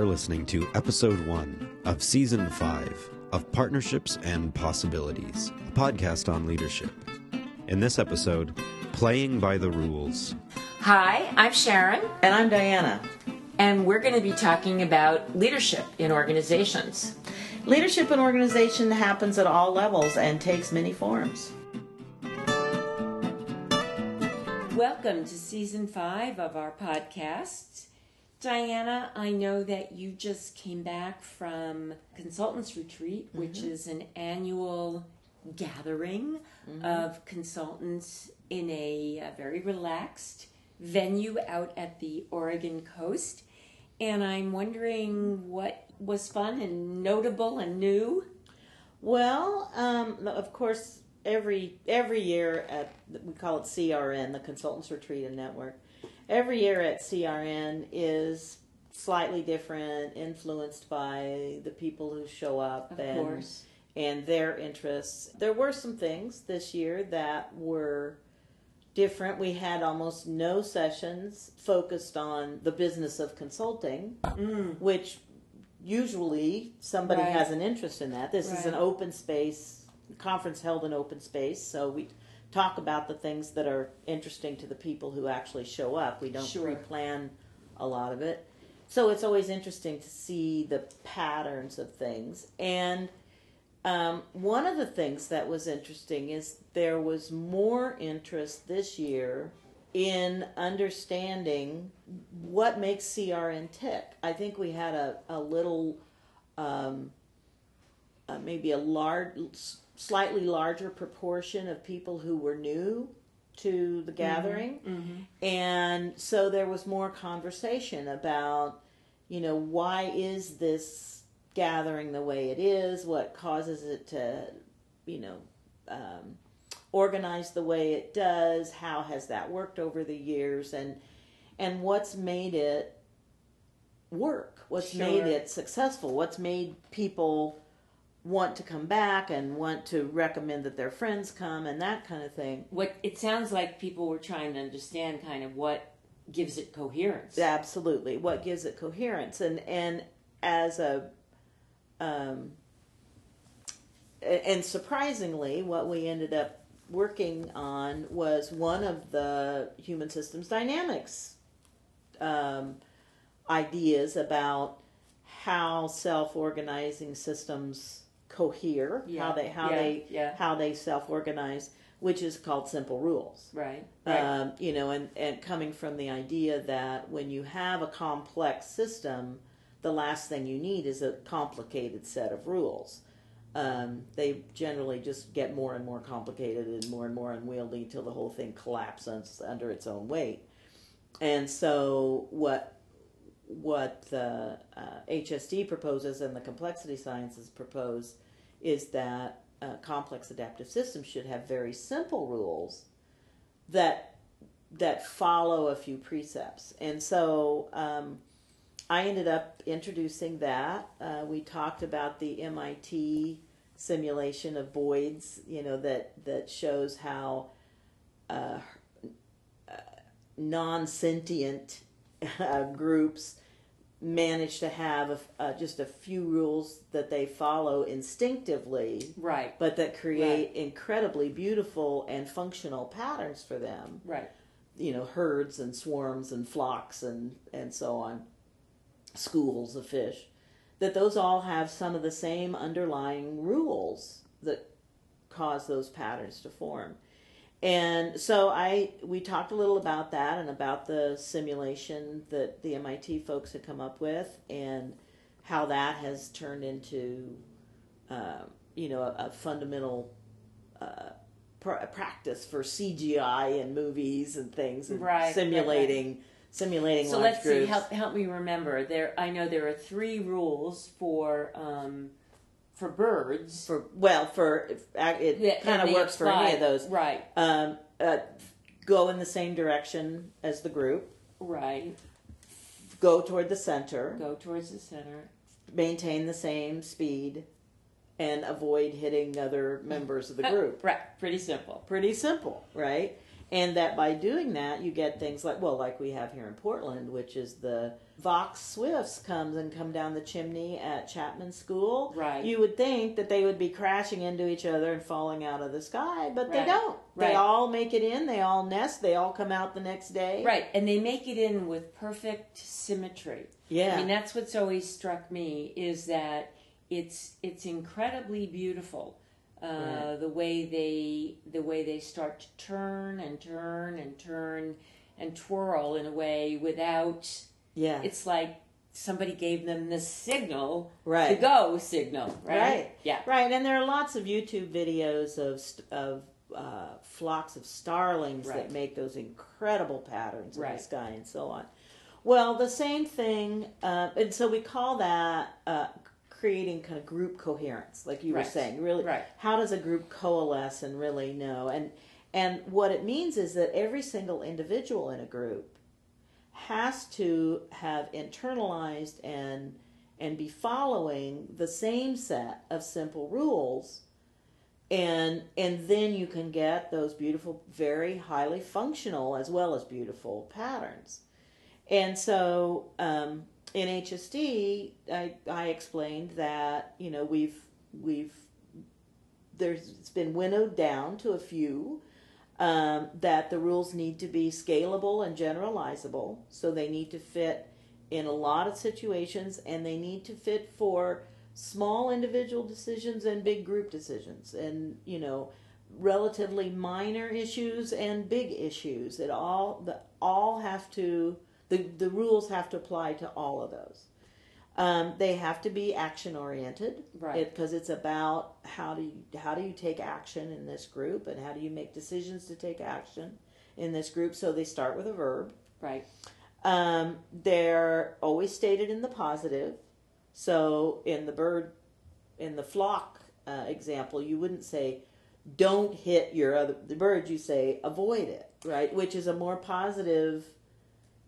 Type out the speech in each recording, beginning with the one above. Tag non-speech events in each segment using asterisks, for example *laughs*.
are listening to episode one of season five of Partnerships and Possibilities, a podcast on leadership. In this episode, Playing by the Rules. Hi, I'm Sharon, And I'm Diana. and we're going to be talking about leadership in organizations. Leadership in organization happens at all levels and takes many forms. Welcome to season five of our podcast. Diana, I know that you just came back from Consultants Retreat, which is an annual gathering of consultants in a, uh very relaxed venue out at the Oregon coast. And I'm wondering what was fun and notable and new. Well, um, of course, every every year at we call it CRN, the Consultants Retreat and Network. Every year at CRN is slightly different, influenced by the people who show up Of and course. and their interests. There were some things this year that were different. We had almost no sessions focused on the business of consulting, Mm. which usually somebody Right. has an interest in that. This is an open space conference held in open space, so we talk about the things that are interesting to the people who actually show up. We don't Sure. pre-plan a lot of it. So it's always interesting to see the patterns of things. And um, one of the things that was interesting is there was more interest this year in understanding what makes CRN tick. I think we had a, a little, um, uh, maybe a large, slightly larger proportion of people who were new to the gathering. Mm-hmm. And so there was more conversation about, you know, why is this gathering the way it is? What causes it to, you know, um, organize the way it does? How has that worked over the years? And and what's made it work? What's Sure. made it successful? What's made people want to come back and want to recommend that their friends come and that kind of thing? What it sounds like people were trying to understand kind of what gives it coherence. Absolutely. What gives it coherence? And and as a um, and surprisingly, what we ended up working on was one of the human systems dynamics um, ideas about how self-organizing systems cohere, Yeah. how they how Yeah. they Yeah. how they self-organize, which is called simple rules. Right. Right. Um, you know, and, and coming from the idea that when you have a complex system, the last thing you need is a complicated set of rules. Um, they generally just get more and more complicated and more and more unwieldy until the whole thing collapses under its own weight. And so, what what the uh, HSD proposes and the complexity sciences propose is that uh, complex adaptive systems should have very simple rules that that follow a few precepts. And so um, I ended up introducing that. Uh, we talked about the MIT simulation of Boids, you know, that that shows how uh, uh, non-sentient uh, groups manage to have a, uh, just a few rules that they follow instinctively right. but that create incredibly beautiful and functional patterns for them. Right. You know, herds and swarms and flocks and, and so on, schools of fish. That those all have some of the same underlying rules that cause those patterns to form. And so I we talked a little about that and about the simulation that the MIT folks had come up with and how that has turned into uh, you know a, a fundamental uh, pr- practice for CGI and movies and things and Right, right, simulating simulating So let's groups. see. Help help me remember. There, I know there are three rules for um, for birds. for well for it that- kind of works for any of those. Right. Um, uh, go in the same direction as the group. Right. Go toward the center. Go towards the center. Maintain the same speed, and avoid hitting other members of the Uh, *laughs* group. Right. Pretty simple. Pretty simple, right? And that by doing that, you get things like, well, like we have here in Portland, which is the Vaux's Swifts comes and come down the chimney at Chapman School. Right. You would think that they would be crashing into each other and falling out of the sky, but they don't. They all make it in, they all nest, they all come out the next day. Right, and they make it in with perfect symmetry. Yeah. I mean, that's what's always struck me is that it's it's incredibly beautiful. Uh, Right. The way they the way they start to turn and turn and turn and twirl in a way without. yeah. It's like somebody gave them the signal Right. to go signal. Right. Right. Yeah. Right, and there are lots of YouTube videos of of uh, flocks of starlings Right. that make those incredible patterns in Right. the sky and so on. Well, the same thing, uh, and so we call that uh, creating kind of group coherence, like you Right. were saying. Really, Right. how does a group coalesce and really know? And and what it means is that every single individual in a group has to have internalized and and be following the same set of simple rules and and then you can get those beautiful very highly functional as well as beautiful patterns and so um, in hsd I, I explained that you know we've we've there's it's been winnowed down to a few um, that the rules need to be scalable and generalizable. So they need to fit in a lot of situations and they need to fit for small individual decisions and big group decisions and you know relatively minor issues and big issues. It all the all have to the, the rules have to apply to all of those um, they have to be action oriented Right. because it's about how do you how do you take action in this group and how do you make decisions to take action in this group so they start with a verb Right. um, they're always stated in the positive. So in the bird, in the flock uh, example, you wouldn't say, "Don't hit your other the bird." You say, "Avoid it," right? Which is a more positive.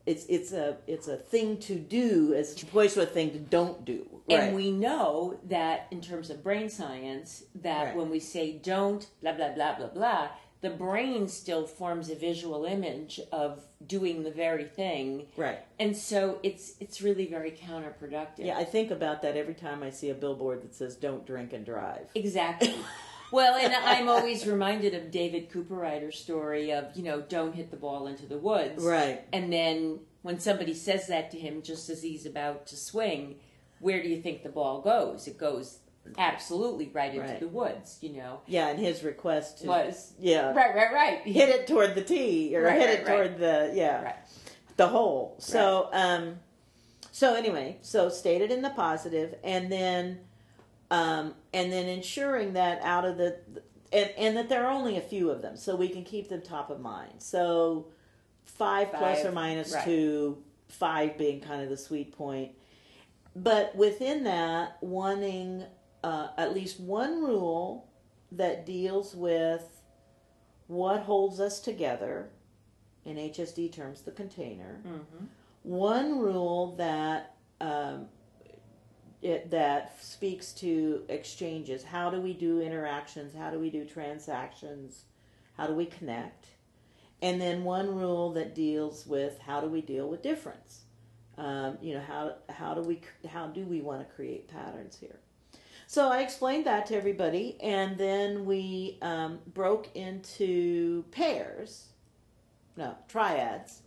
It's it's a it's a thing to do as opposed to a thing to don't do. Right. And we know that in terms of brain science, that Right. when we say don't, blah, blah, blah, blah, blah, the brain still forms a visual image of doing the very thing. right. And so it's it's really very counterproductive. Yeah, I think about that every time I see a billboard that says "Don't drink and drive." Exactly. *laughs* well, and I'm always reminded of David Cooperrider's story of, you know, don't hit the ball into the woods. Right. And then when somebody says that to him just as he's about to swing, where do you think the ball goes? It goes absolutely right into Right. the woods, you know. Yeah, and his request to, Was yeah right, right, right. *laughs* hit it toward the tee or Right, hit right, it toward the yeah the hole. So um, so anyway, so stated in the positive, and then um, and then ensuring that out of the and, and that there are only a few of them, so we can keep them top of mind. So five, plus Five, or minus right. two, five being kind of the sweet point. But within that, wanting uh, at least one rule that deals with what holds us together, in HSD terms, the container. Mhm. One rule that um, it, that speaks to exchanges. How do we do interactions? How do we do transactions? How do we connect? And then one rule that deals with how do we deal with difference. Um, you know how how do we how do we want to create patterns here? So I explained that to everybody, and then we um, broke into pairs, no triads,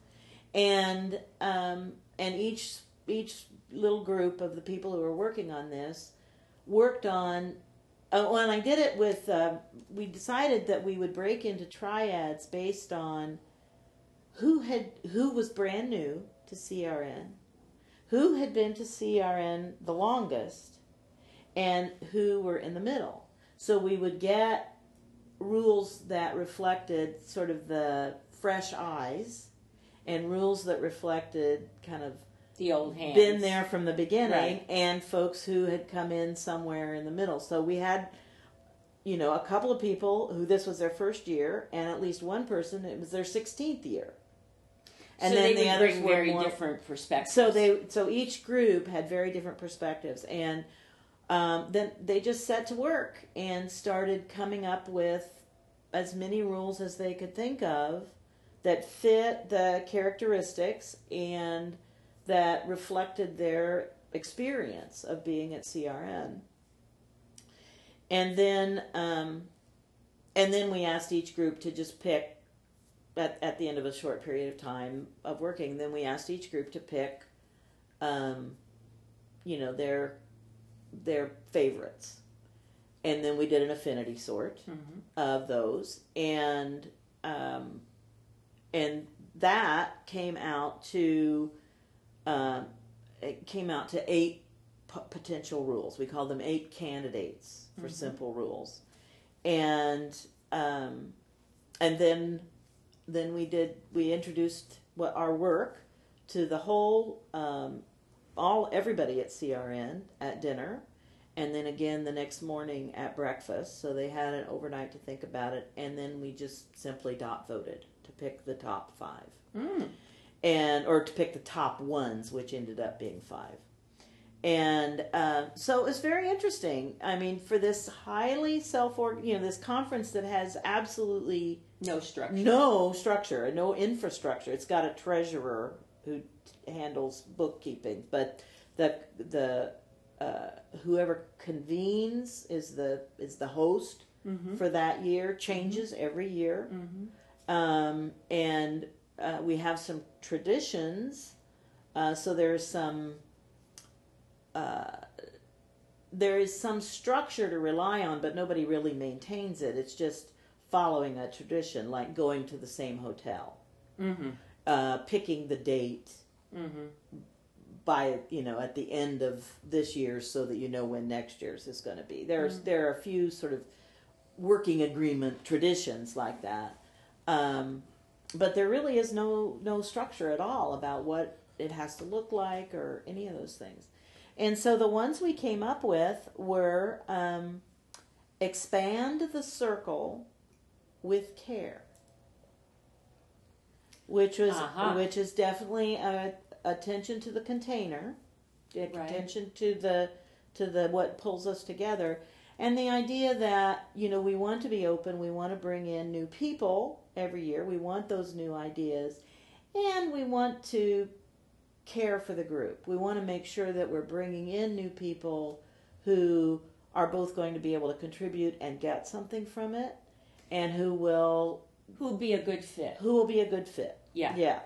and um, and each each little group of the people who were working on this worked on. Uh, when I did it with, uh, we decided that we would break into triads based on who had who was brand new to CRN, who had been to CRN the longest, and who were in the middle. So we would get rules that reflected sort of the fresh eyes and rules that reflected kind of The old hands. been there from the beginning Right. and folks who had come in somewhere in the middle. So we had you know a couple of people who this was their first year and at least one person it was their 16th year. And so then they the others were very more different perspectives. so they so each group had very different perspectives and um, then they just set to work and started coming up with as many rules as they could think of that fit the characteristics and that reflected their experience of being at CRN. And then, um, and then we asked each group to just pick at, at the end of a short period of time of working. Then we asked each group to pick, um, you know, their their favorites, and then we did an affinity sort Mhm. of those, and um, and that came out to um, it came out to eight p- potential rules. We call them eight candidates for simple rules, and um, and then then we did we introduced what our work to the whole um, all everybody at CRN at dinner, and then again the next morning at breakfast. So they had an overnight to think about it, and then we just simply dot voted to pick the top five Mm. And or to pick the top ones, which ended up being five. And uh, so it was very interesting. I mean, for this highly self you know, this conference that has absolutely No structure. no structure, no infrastructure. It's got a treasurer who handles bookkeeping, but the the uh, whoever convenes is the is the host Mm-hmm. for that year. Changes every year, Mm-hmm. um, and uh, we have some traditions. Uh, so there's some. Uh, there is some structure to rely on, but nobody really maintains it. It's just following a tradition, like going to the same hotel, Mm-hmm. uh, picking the date Mm-hmm. by you know at the end of this year, so that you know when next year's is going to be. There's there are a few sort of working agreement traditions like that, um, but there really is no no structure at all about what it has to look like or any of those things. And so the ones we came up with were um, expand the circle with care, which was Uh-huh. which is definitely a attention to the container, Right. attention to the to the what pulls us together, and the idea that you know we want to be open, we want to bring in new people every year, we want those new ideas, and we want to care for the group. We want to make sure that we're bringing in new people who are both going to be able to contribute and get something from it, and who will Who'd be a good fit? who will be a good fit. Yeah. Yeah.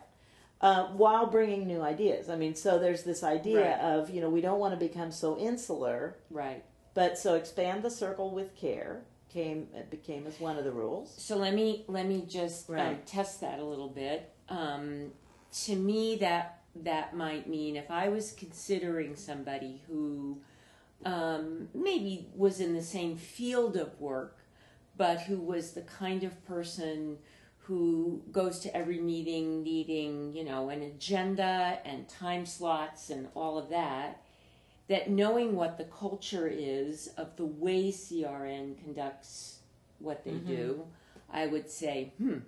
Uh, while bringing new ideas. I mean, so there's this idea Right. of, you know, we don't want to become so insular, Right. But so expand the circle with care came it became as one of the rules. So let me let me just um, test that a little bit. Um, to me, that that might mean if I was considering somebody who um, maybe was in the same field of work, but who was the kind of person who goes to every meeting needing, you know, an agenda and time slots and all of that, that knowing what the culture is of the way CRN conducts what they do, I would say, hmm,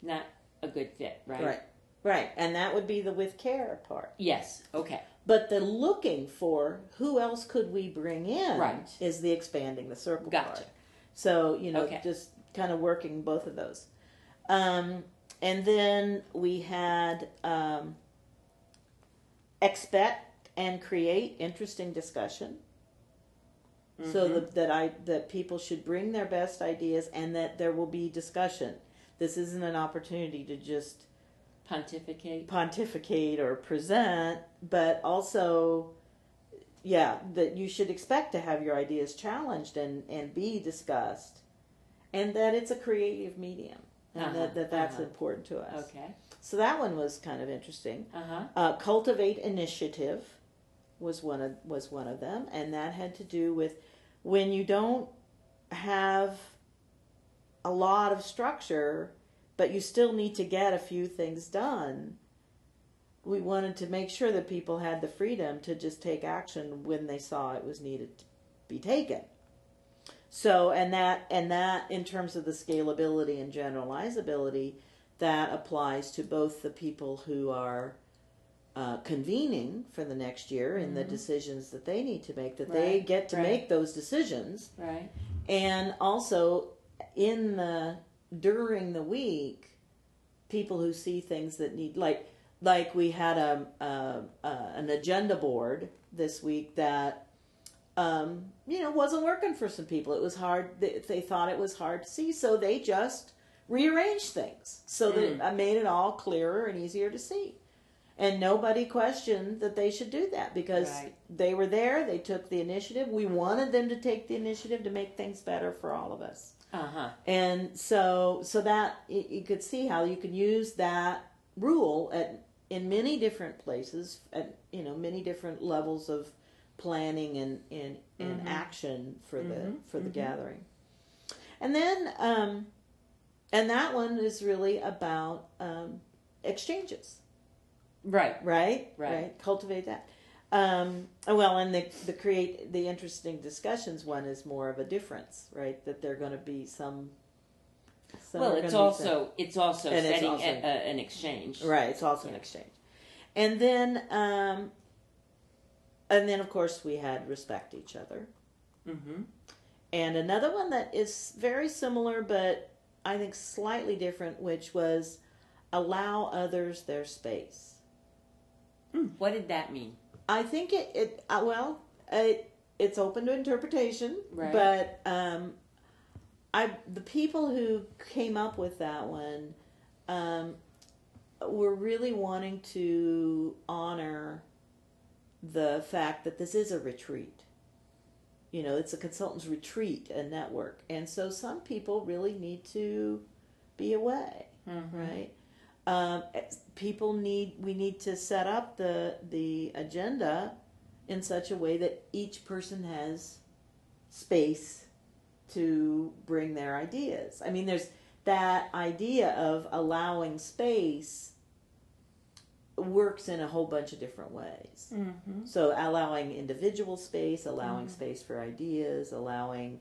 not a good fit, right? Right. Right. And that would be the with care part. Yes. Okay. But the looking for who else could we bring in Right. is the expanding the circle Gotcha. part. So, you know, Okay. just kind of working both of those. Um, and then we had um, expect and create interesting discussion. So Mm-hmm. that, that I that people should bring their best ideas and that there will be discussion. This isn't an opportunity to just Pontificate. pontificate or present, but also, yeah, that you should expect to have your ideas challenged and, and be discussed, and that it's a creative medium, and Uh-huh, that, that that's uh-huh. important to us. Okay. So that one was kind of interesting. Uh huh. Uh, cultivate initiative was one of was one of them, and that had to do with when you don't have a lot of structure, but you still need to get a few things done. We wanted to make sure that people had the freedom to just take action when they saw it was needed to be taken. So, and that and that in terms of the scalability and generalizability, that applies to both the people who are uh, convening for the next year and the decisions that they need to make, that they Mm-hmm. Get to right. make those decisions, Right. and also in the during the week, people who see things that need like like we had a, a, a an agenda board this week that um, you know wasn't working for some people. It was hard. They, they thought it was hard to see, so they just rearranged things so that Mm. it made it all clearer and easier to see. And nobody questioned that they should do that because Right. they were there. They took the initiative. We wanted them to take the initiative to make things better for all of us Uh huh. and so so that you, could see how you can use that rule at in many different places at you know many different levels of planning and and, and action for the for the gathering and then um and that one is really about um exchanges Right. right? Right. cultivate that. Um well and the the create the interesting discussions one is more of a difference right? That there are going to be some, some well, it's also it's also And it's setting also- a, a, an exchange. right. It's also an exchange. And then um and then of course we had respect each other. Mm-hmm. and another one that is very similar but i think slightly different which was allow others their space What did that mean? I think it, it uh, well, it, it's open to interpretation, Right. but um, I the people who came up with that one um, were really wanting to honor the fact that this is a retreat. You know, it's a consultant's retreat, a network, and so some people really need to be away Mm-hmm. right? It's- people need we need to set up the the agenda in such a way that each person has space to bring their ideas. I mean, there's that idea of allowing space works in a whole bunch of different ways. Mm-hmm. So allowing individual space, allowing space for ideas, allowing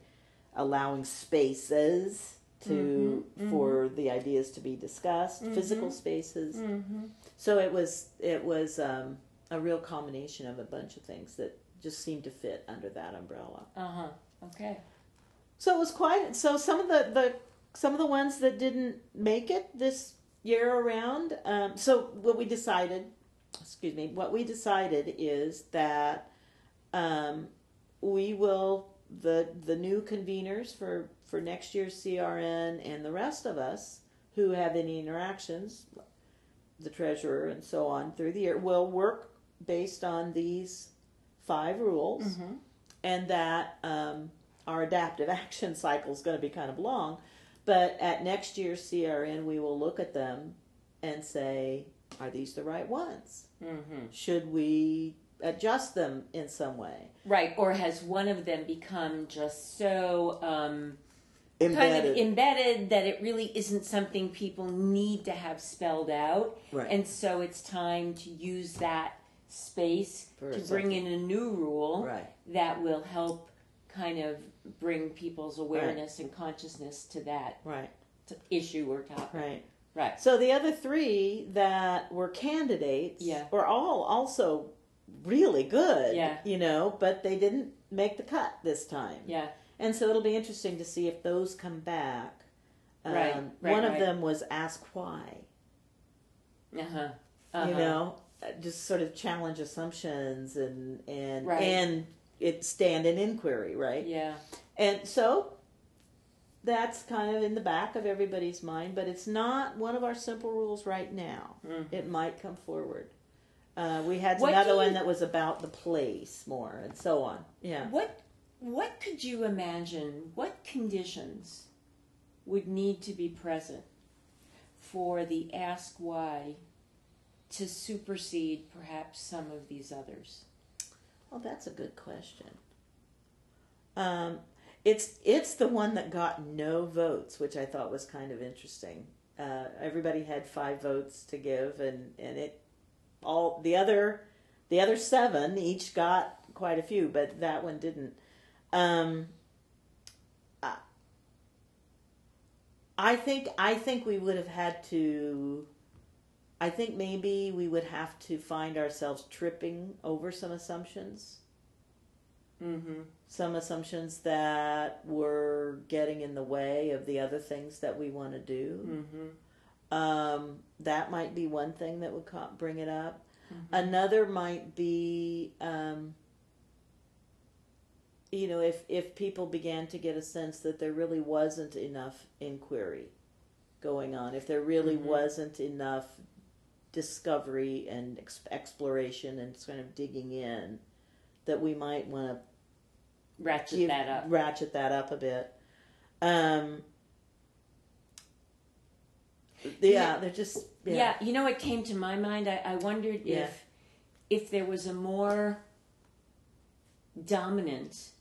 allowing spaces to Mhm, for the ideas to be discussed, physical spaces. Mm-hmm. So it was it was um, a real combination of a bunch of things that just seemed to fit under that umbrella. Uh huh. Okay. So it was quite. So some of the, the some of the ones that didn't make it this year around. Um, so what we decided, excuse me, what we decided is that um, we will the the new conveners for for next year's CRN and the rest of us who have any interactions, the treasurer and so on through the year will work based on these five rules Mm-hmm. and that um, our adaptive *laughs* action cycle is going to be kind of long. But at next year's CRN, we will look at them and say, are these the right ones? Mm-hmm. Should we adjust them in some way? Right. Or has one of them become just so um, kind of embedded that it really isn't something people need to have spelled out, right. and so it's time to use that space For to bring in a new rule right. that will help kind of bring people's awareness and consciousness to that Right. t- issue or topic. Right. Right. So the other three that were candidates Yeah. were all also really good. Yeah. You know, but they didn't make the cut this time. Yeah. And so it'll be interesting to see if those come back. Um, Right, right, one of right. them was ask why. Uh huh. Uh-huh. You know, uh, just sort of challenge assumptions and and Right. and it stand in inquiry, right? Yeah. And so that's kind of in the back of everybody's mind, but it's not one of our simple rules right now. Mhm. It might come forward. Uh, we had What another one that was about the place more and so on. Yeah. What what could you imagine? What conditions would need to be present for the ask why to supersede perhaps some of these others? Well, that's a good question. Um, it's it's the one that got no votes, which I thought was kind of interesting. Uh, everybody had five votes to give, and and it all the other the other seven each got quite a few, but that one didn't. Um, I- think I think we would have had to. I think maybe we would have to find ourselves tripping over some assumptions Mm-hmm. some assumptions that were getting in the way of the other things that we want to do. Mm-hmm. Um, that might be one thing that would bring it up. Mm-hmm. Another might be, um, you know, if if people began to get a sense that there really wasn't enough inquiry going on, if there really Mhm. wasn't enough discovery and ex- exploration and kind of digging in, that we might want to Ratchet give- that up. ratchet that up a bit. Um, yeah, Yeah. they're just Yeah. yeah. you know what came to my mind? I, I wondered Yeah. if if there was a more dominant,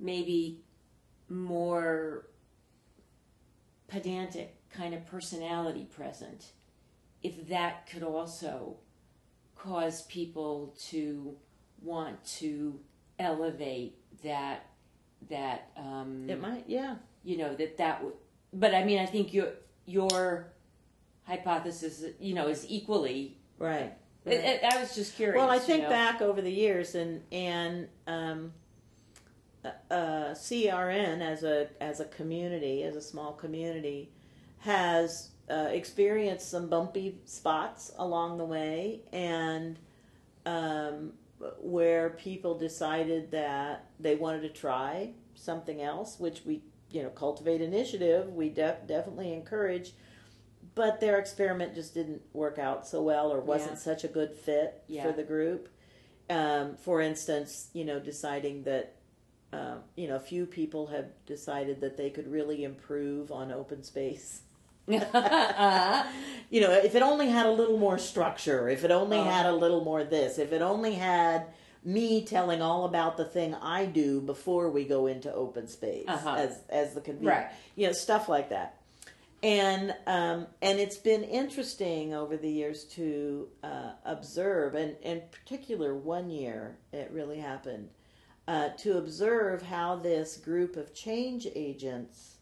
maybe more pedantic kind of personality present, if that could also cause people to want to elevate that that um, It might, yeah, you know that that would but i mean i think your your hypothesis you know is equally right. I- I, I was just curious Well, I you think know. back over the years, and and um, uh, CRN as a as a community, as a small community, has uh, experienced some bumpy spots along the way, and um, where people decided that they wanted to try something else, which we you know cultivate initiative. We def- definitely encourage. But their experiment just didn't work out so well, or wasn't Yeah. such a good fit Yeah. for the group. Um, for instance, you know, deciding that, uh, you know, few people have decided that they could really improve on open space. *laughs* You know, if it only had a little more structure, if it only Oh. had a little more this, if it only had me telling all about the thing I do before we go into open space Uh-huh. as as the convener, Right. you know, stuff like that. And um, and it's been interesting over the years to uh, observe, and in particular, one year it really happened uh, to observe how this group of change agents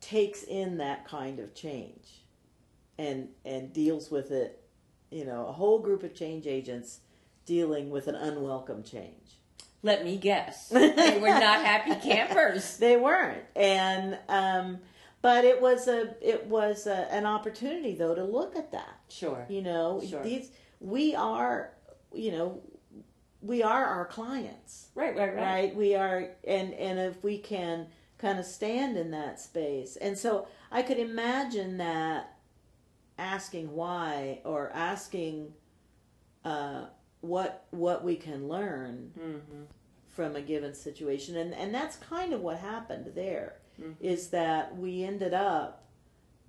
takes in that kind of change and and deals with it you know a whole group of change agents dealing with an unwelcome change. Let me guess. *laughs* They were not happy campers. *laughs* They weren't. And um but it was a it was a, an opportunity though to look at that. Sure. You know Sure. these we are you know we are our clients right right right, right we are and and if we can kind of stand in that space and so i could imagine that asking why or asking uh, what what we can learn Mm-hmm. from a given situation and and that's kind of what happened there is Mhm. that we ended up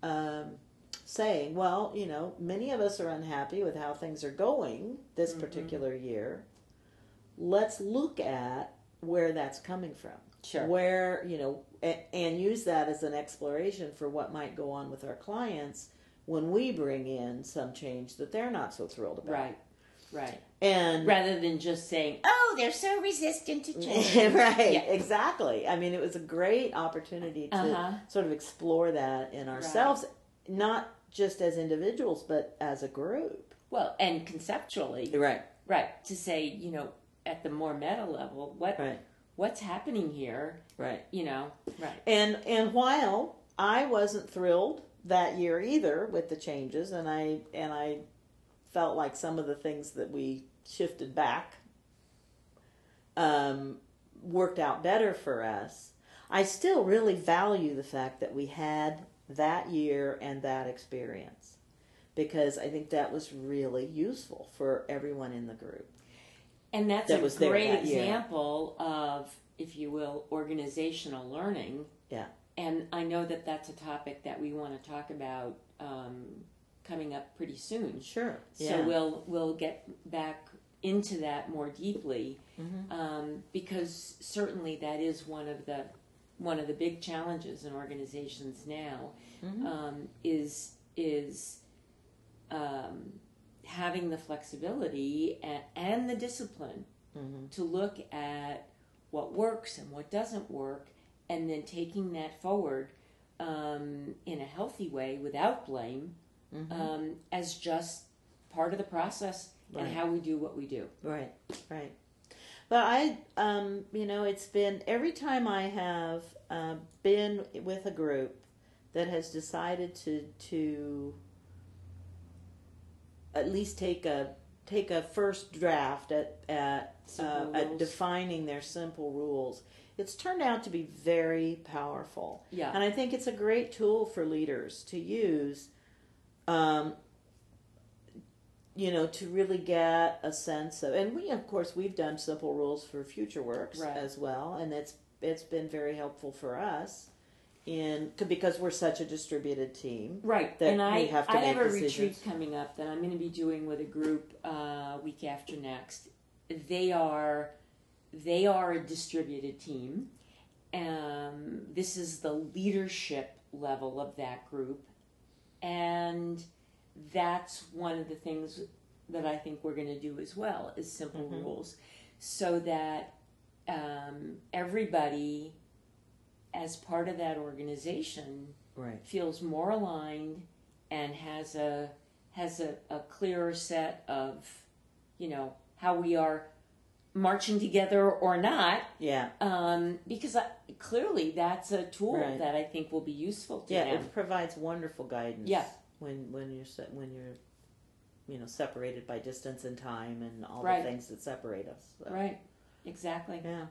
um, saying well you know many of us are unhappy with how things are going this Mhm. particular year let's look at where that's coming from. Sure. Where you know and use that as an exploration for what might go on with our clients when we bring in some change that they're not so thrilled about. Right right. And rather than just saying oh they're so resistant to change. *laughs* Right Yeah. exactly. I mean it was a great opportunity to Uh-huh. sort of explore that in ourselves not just as individuals but as a group. Well and conceptually right. Right to say you know at the more meta level what right what's happening here right you know right And and while I wasn't thrilled that year either with the changes, and I and I felt like some of the things that we shifted back um, worked out better for us. I still really value the fact that we had that year and that experience because I think that was really useful for everyone in the group. And that's that a great example of, if you will, organizational learning. Yeah. And I know that that's a topic that we want to talk about um, coming up pretty soon. Sure. So we'll we'll get back into that more deeply Mhm. um, because certainly that is one of the one of the big challenges in organizations now Mhm. um, is is um, having the flexibility and, and the discipline Mhm. to look at what works and what doesn't work, and then taking that forward um, in a healthy way without blame Mhm. um, as just part of the process Right. and how we do what we do. Right, right. But I, um, you know, it's been every time I have uh, been with a group that has decided to to at least take a take a first draft at at, uh, at defining their simple rules. It's turned out to be very powerful, Yeah. and I think it's a great tool for leaders to use. Um, you know, to really get a sense of, and we of course we've done simple rules for Future Works Right. as well, and it's it's been very helpful for us in because we're such a distributed team. Right, that and I we have to I make have a decisions. retreat coming up that I'm going to be doing with a group uh, week after next. They are they are a distributed team. Um, this is the leadership level of that group, and that's one of the things that I think we're going to do as well is simple Mhm. rules, so that um, everybody, as part of that organization, Right. feels more aligned and has a has a, a clearer set of you know how we are marching together or not Yeah. um, because I, clearly that's a tool Right. that I think will be useful to Yeah. them. It provides wonderful guidance. Yeah. When when you're se- when you're you know separated by distance and time and all Right. the things that separate us. So, Right, exactly. Yeah.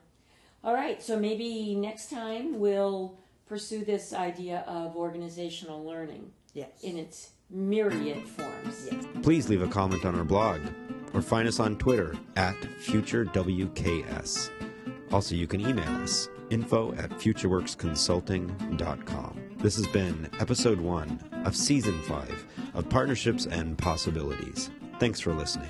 All right, so maybe next time we'll pursue this idea of organizational learning Yes. in its myriad forms. Yes. Please leave a comment on our blog or find us on Twitter at FutureWKS. Also, you can email us info at futureworksconsulting.com. This has been episode one of season five of Partnerships and Possibilities. Thanks for listening.